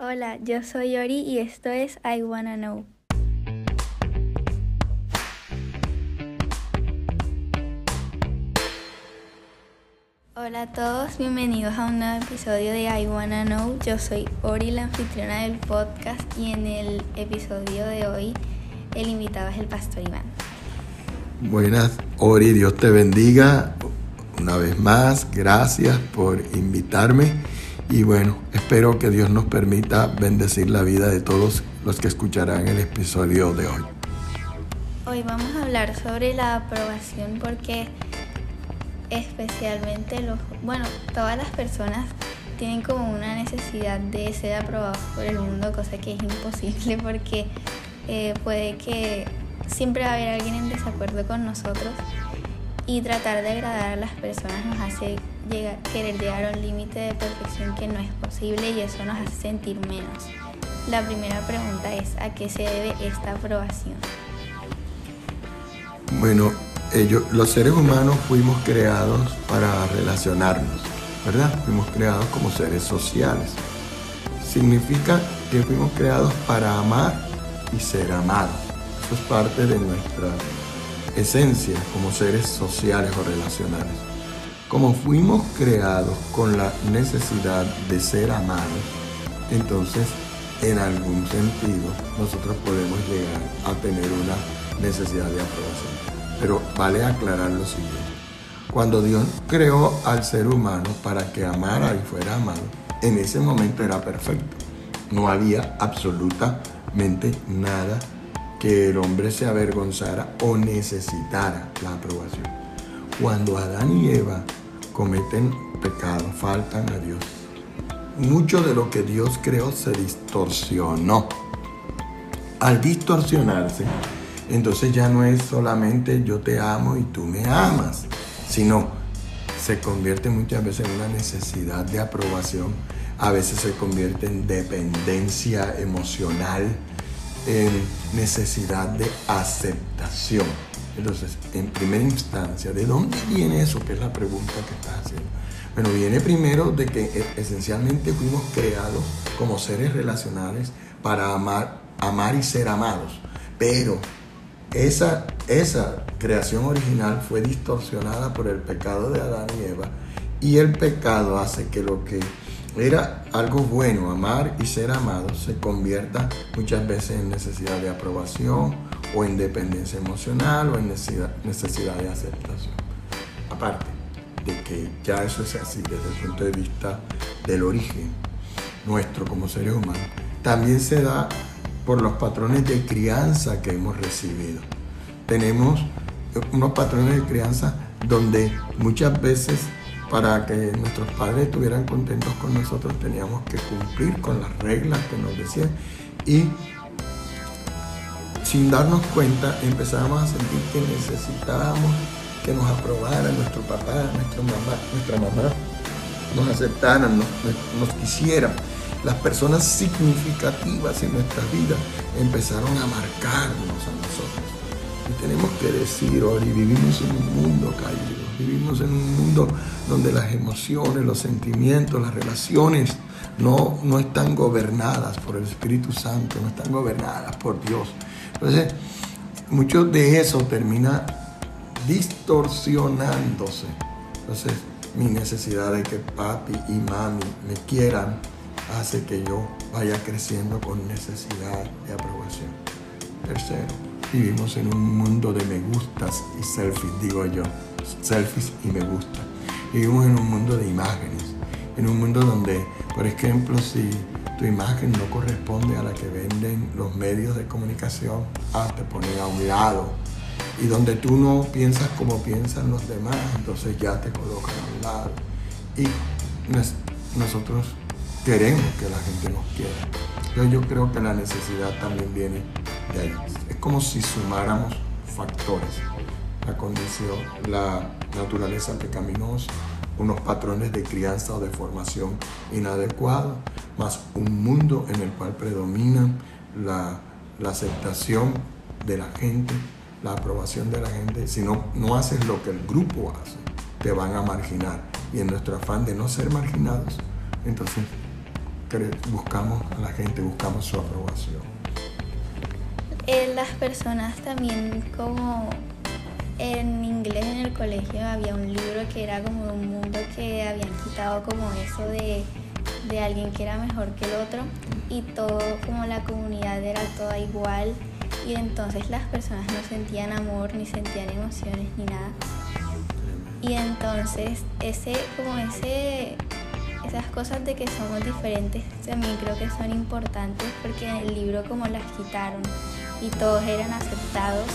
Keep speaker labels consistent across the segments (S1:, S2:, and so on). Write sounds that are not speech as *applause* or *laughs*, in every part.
S1: Hola, yo soy Ori y esto es I Wanna Know. Hola a todos, bienvenidos a un nuevo episodio de I Wanna Know. Yo soy Ori, la anfitriona del podcast, y en el episodio de hoy el invitado es el pastor Iván.
S2: Buenas, Ori, Dios te bendiga. Una vez más, gracias por invitarme y bueno, espero que Dios nos permita bendecir la vida de todos los que escucharán el episodio de hoy.
S1: Hoy vamos a hablar sobre la aprobación porque especialmente los, bueno, todas las personas tienen como una necesidad de ser aprobados por el mundo, cosa que es imposible porque eh, puede que siempre va a haber alguien en desacuerdo con nosotros y tratar de agradar a las personas nos hace querer llegar a un límite de perfección que no es posible y eso nos hace sentir menos. La primera pregunta es, ¿a qué se debe esta aprobación?
S2: Bueno, ellos, los seres humanos fuimos creados para relacionarnos, ¿verdad? Fuimos creados como seres sociales. Significa que fuimos creados para amar y ser amados. Eso es parte de nuestra esencia como seres sociales o relacionales. Como fuimos creados con la necesidad de ser amados, entonces en algún sentido nosotros podemos llegar a tener una necesidad de aprobación. Pero vale aclarar lo siguiente. Cuando Dios creó al ser humano para que amara y fuera amado, en ese momento era perfecto. No había absolutamente nada que el hombre se avergonzara o necesitara la aprobación. Cuando Adán y Eva cometen pecado, faltan a Dios, mucho de lo que Dios creó se distorsionó. Al distorsionarse, entonces ya no es solamente yo te amo y tú me amas, sino se convierte muchas veces en una necesidad de aprobación, a veces se convierte en dependencia emocional, en necesidad de aceptación. Entonces, en primera instancia, ¿de dónde viene eso? Que es la pregunta que estás haciendo. Bueno, viene primero de que e, esencialmente fuimos creados como seres relacionales para amar, amar y ser amados. Pero esa, esa creación original fue distorsionada por el pecado de Adán y Eva. Y el pecado hace que lo que era algo bueno, amar y ser amado, se convierta muchas veces en necesidad de aprobación o en dependencia emocional o en necesidad, necesidad de aceptación. Aparte de que ya eso es así desde el punto de vista del origen nuestro como seres humanos, también se da por los patrones de crianza que hemos recibido. Tenemos unos patrones de crianza donde muchas veces para que nuestros padres estuvieran contentos con nosotros teníamos que cumplir con las reglas que nos decían y sin darnos cuenta empezábamos a sentir que necesitábamos que nos aprobaran nuestro papá, nuestra mamá, nuestra mamá, nos aceptaran, nos, quisieran. Las personas significativas en nuestra vida empezaron a marcarnos a nosotros. Y tenemos que decir, hoy vivimos en un mundo caído Vivimos en un mundo donde las emociones, los sentimientos, las relaciones no, no están gobernadas por el Espíritu Santo, no están gobernadas por Dios. Entonces, mucho de eso termina distorsionándose. Entonces, mi necesidad de que papi y mami me quieran hace que yo vaya creciendo con necesidad de aprobación. Tercero, vivimos en un mundo de me gustas y selfies, digo yo selfies y me gusta. Vivimos en un mundo de imágenes, en un mundo donde, por ejemplo, si tu imagen no corresponde a la que venden los medios de comunicación, ah, te ponen a un lado. Y donde tú no piensas como piensan los demás, entonces ya te colocan a un lado. Y nosotros queremos que la gente nos quiera. yo creo que la necesidad también viene de ahí. Es como si sumáramos factores la condición, la naturaleza pecaminosa, unos patrones de crianza o de formación inadecuados, más un mundo en el cual predomina la, aceptación de la gente, la aprobación de la gente. Si no, no haces lo que el grupo hace, te van a marginar. Y en nuestro afán de no ser marginados, entonces buscamos a la gente, buscamos su aprobación.
S1: Eh, las personas también como en inglés en el colegio había un libro que era como un mundo que habían quitado como eso de, de alguien que era mejor que el otro y todo como la comunidad era toda igual y entonces las personas no sentían amor ni sentían emociones ni nada. Y entonces ese como ese esas cosas de que somos diferentes también creo que son importantes porque en el libro como las quitaron y todos eran aceptados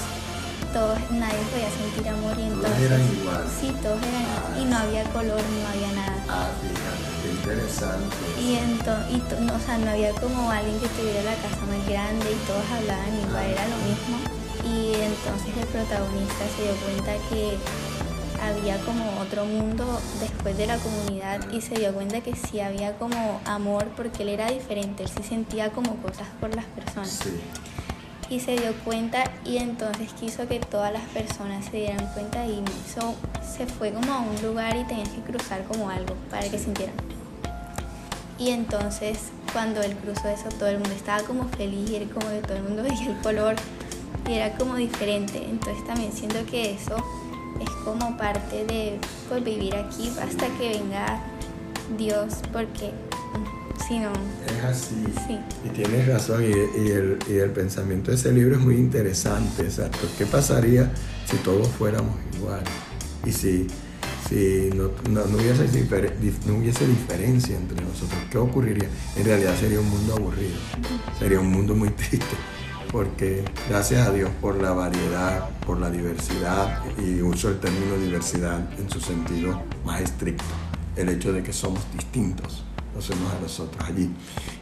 S1: todos, nadie podía sentir amor y entonces...
S2: Todos eran iguales.
S1: Sí, todos eran ah, y no había color, no había nada.
S2: Ah, fíjate, qué interesante.
S1: Y entonces, y no, o sea, no había como alguien que tuviera la casa más grande y todos hablaban igual, era lo mismo. Y entonces el protagonista se dio cuenta que había como otro mundo después de la comunidad y se dio cuenta que sí había como amor porque él era diferente, él sí sentía como cosas por las personas.
S2: Sí
S1: y se dio cuenta y entonces quiso que todas las personas se dieran cuenta y hizo, se fue como a un lugar y tenía que cruzar como algo para que sintieran. Y entonces cuando él cruzó eso todo el mundo estaba como feliz y era como que todo el mundo *laughs* veía el color y era como diferente. Entonces también siento que eso es como parte de pues, vivir aquí hasta que venga Dios porque no.
S2: Es así.
S1: Sí.
S2: Y tienes razón, y, el, y, el, pensamiento de ese libro es muy interesante. Exacto. ¿Qué pasaría si todos fuéramos iguales? Y si, si no, no, no, hubiese no hubiese diferencia entre nosotros, ¿qué ocurriría? En realidad sería un mundo aburrido, sería un mundo muy *laughs* triste. Porque gracias a Dios por la variedad, por la diversidad, y uso el término diversidad en su sentido más estricto, el hecho de que somos distintos los unos a los otros allí.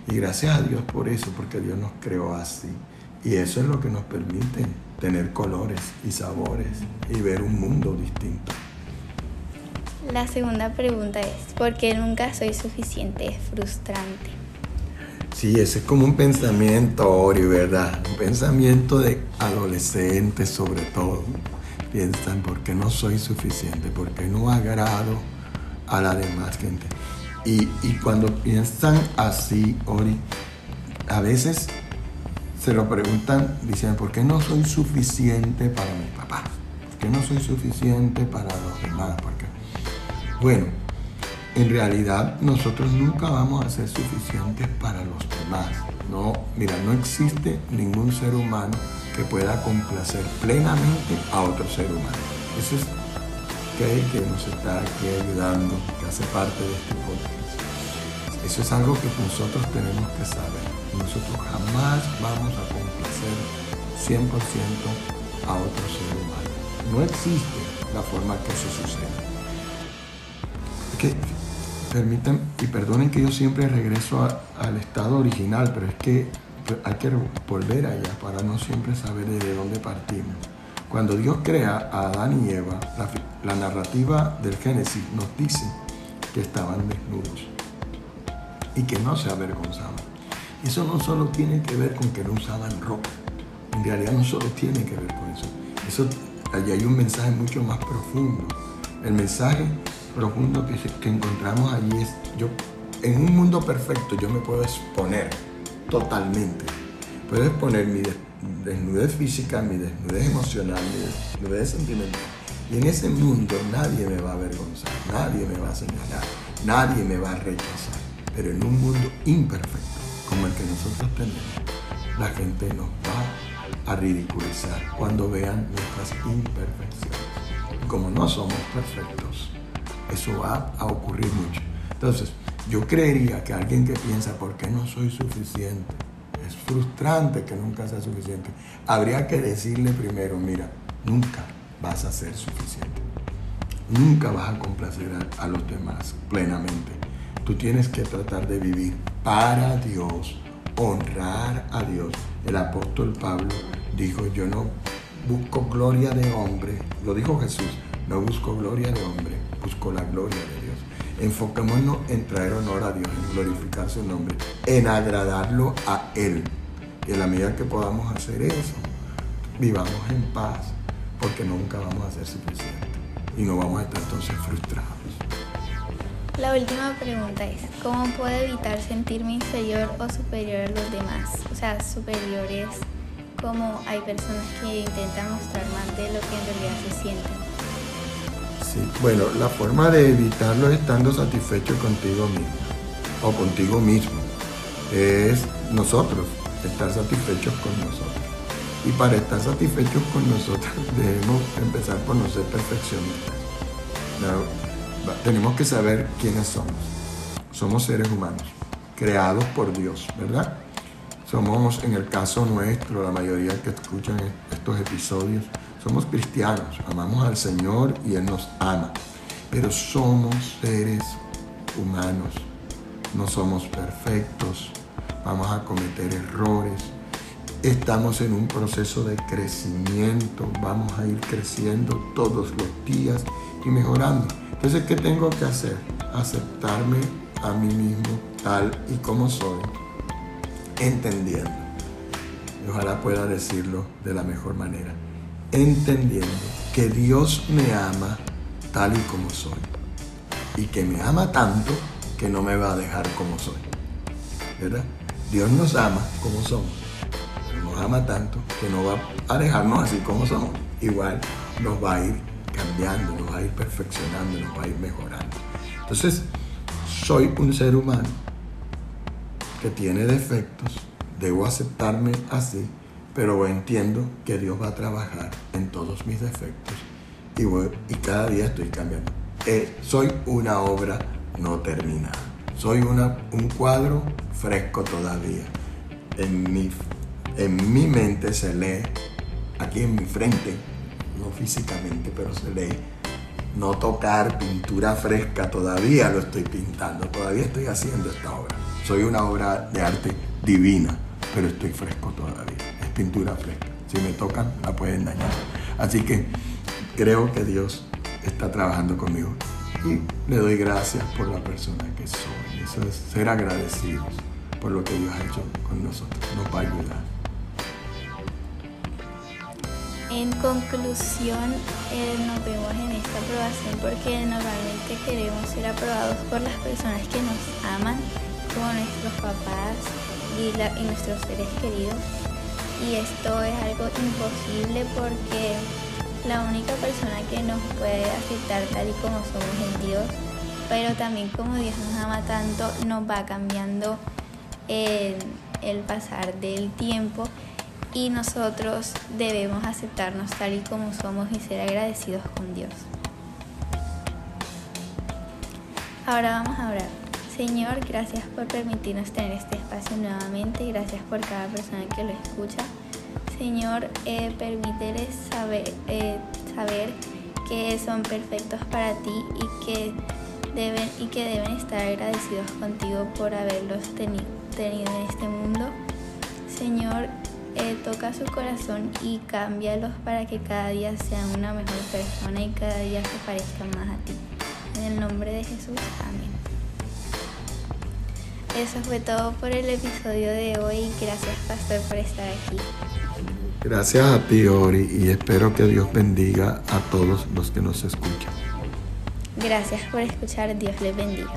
S2: Y gracias a Dios por eso, porque Dios nos creó así. Y eso es lo que nos permite tener colores y sabores y ver un mundo distinto.
S1: La segunda pregunta es, ¿por qué nunca soy suficiente? Es frustrante.
S2: Sí, ese es como un pensamiento, Ori, ¿verdad? Un pensamiento de adolescentes sobre todo. Piensan, ¿por qué no soy suficiente? ¿Por qué no agrado a la demás gente? Y, cuando piensan así, Ori, a veces se lo preguntan, dicen, ¿por qué no soy suficiente para mi papá? ¿Por qué no soy suficiente para los demás? Porque, bueno, en realidad nosotros nunca vamos a ser suficientes para los demás. No, mira, no existe ningún ser humano que pueda complacer plenamente a otro ser humano. Eso es que nos está aquí ayudando, que hace parte de este podcast. Eso es algo que nosotros tenemos que saber. Nosotros jamás vamos a complacer 100% a otro ser humano. No existe la forma que eso sucede. que, permitan y perdonen que yo siempre regreso al estado original, pero es que hay que volver allá para no siempre saber de dónde partimos. Cuando Dios crea a Adán y Eva, la, narrativa del Génesis nos dice que estaban desnudos y que no se avergonzaban. Eso no solo tiene que ver con que no usaban ropa, en realidad no solo tiene que ver con eso. allí hay un mensaje mucho más profundo. El mensaje profundo que, encontramos allí es, yo, en un mundo perfecto yo me puedo exponer totalmente. Puedo exponer mi desnudez física, mi desnudez emocional, mi desnudez sentimental. Y en ese mundo nadie me va a avergonzar, nadie me va a señalar, nadie me va a rechazar. Pero en un mundo imperfecto como el que nosotros tenemos, la gente nos va a ridiculizar cuando vean nuestras imperfecciones. Y como no somos perfectos, eso va a ocurrir mucho. Entonces, yo creería que alguien que piensa, ¿por qué no soy suficiente? Es frustrante que nunca sea suficiente. Habría que decirle primero, mira, nunca vas a ser suficiente. Nunca vas a complacer a, los demás plenamente. Tú tienes que tratar de vivir para Dios, honrar a Dios. El apóstol Pablo dijo, yo no busco gloria de hombre, lo dijo Jesús, no busco gloria de hombre, busco la gloria de Dios. Enfoquémonos en traer honor a Dios, en glorificar su nombre, en agradarlo a Él. Y en la medida que podamos hacer eso, vivamos en paz, porque nunca vamos a ser suficientes y no vamos a estar entonces frustrados.
S1: La última pregunta es, ¿cómo puedo evitar sentirme inferior o superior a los demás? O sea, superiores como hay personas que intentan mostrar más de lo que en realidad se sienten.
S2: Sí, bueno, la forma de evitarlo es estando satisfecho contigo mismo o contigo mismo. Es nosotros, estar satisfechos con nosotros. Y para estar satisfechos con nosotros *laughs* debemos empezar por no ser perfeccionistas. tenemos que saber quiénes somos. Somos seres humanos, creados por Dios, ¿verdad? Somos, en el caso nuestro, la mayoría que escuchan estos episodios, somos cristianos, amamos al Señor y Él nos ama, pero somos seres humanos, no somos perfectos, vamos a cometer errores, estamos en un proceso de crecimiento, vamos a ir creciendo todos los días y mejorando. Entonces, ¿qué tengo que hacer? Aceptarme a mí mismo tal y como soy, entendiendo. Y ojalá pueda decirlo de la mejor manera. Entendiendo que Dios me ama tal y como soy. Y que me ama tanto que no me va a dejar como soy. ¿Verdad? Dios nos ama como somos. Nos ama tanto que no va a dejarnos así como somos. Igual nos va a ir cambiando, nos va a ir perfeccionando, nos va a ir mejorando. Entonces, soy un ser humano que tiene defectos, debo aceptarme así, pero entiendo que Dios va a trabajar en todos mis defectos y, y cada día estoy cambiando. Eh, soy una obra no terminada. Soy una, un cuadro fresco todavía. En mi, en mi mente se lee, aquí en mi frente, no físicamente, pero se lee, no tocar pintura fresca, todavía lo estoy pintando, todavía estoy haciendo esta obra. Soy una obra de arte divina, pero estoy fresco todavía. Pintura fresca. Si me tocan, la pueden dañar. Así que creo que Dios está trabajando conmigo y le doy gracias por la persona que soy. Eso es ser agradecidos por lo que Dios ha hecho con nosotros. Nos va a ayudar.
S1: En conclusión, eh, nos vemos en esta aprobación porque normalmente queremos ser aprobados por las personas que nos aman, como nuestros papás y nuestros seres queridos. Y esto es algo imposible porque la única persona que nos puede aceptar tal y como somos es Dios, pero también como Dios nos ama tanto, nos va cambiando el, el pasar del tiempo y nosotros debemos aceptarnos tal y como somos y ser agradecidos con Dios. Ahora vamos a orar. Señor, gracias por permitirnos tener este espacio nuevamente, gracias por cada persona que lo escucha. Señor, eh, permíteles saber, eh, saber que son perfectos para ti y que deben, y que deben estar agradecidos contigo por haberlos tenido en este mundo. Señor, eh, toca su corazón y cámbialos para que cada día sean una mejor persona y cada día se parezcan más a ti. En el nombre de Jesús, amén. Eso fue todo por el episodio de hoy. Gracias, Pastor, por estar aquí.
S2: Gracias a ti, Ori, y espero que Dios bendiga a todos los que nos escuchan.
S1: Gracias por escuchar. Dios les bendiga.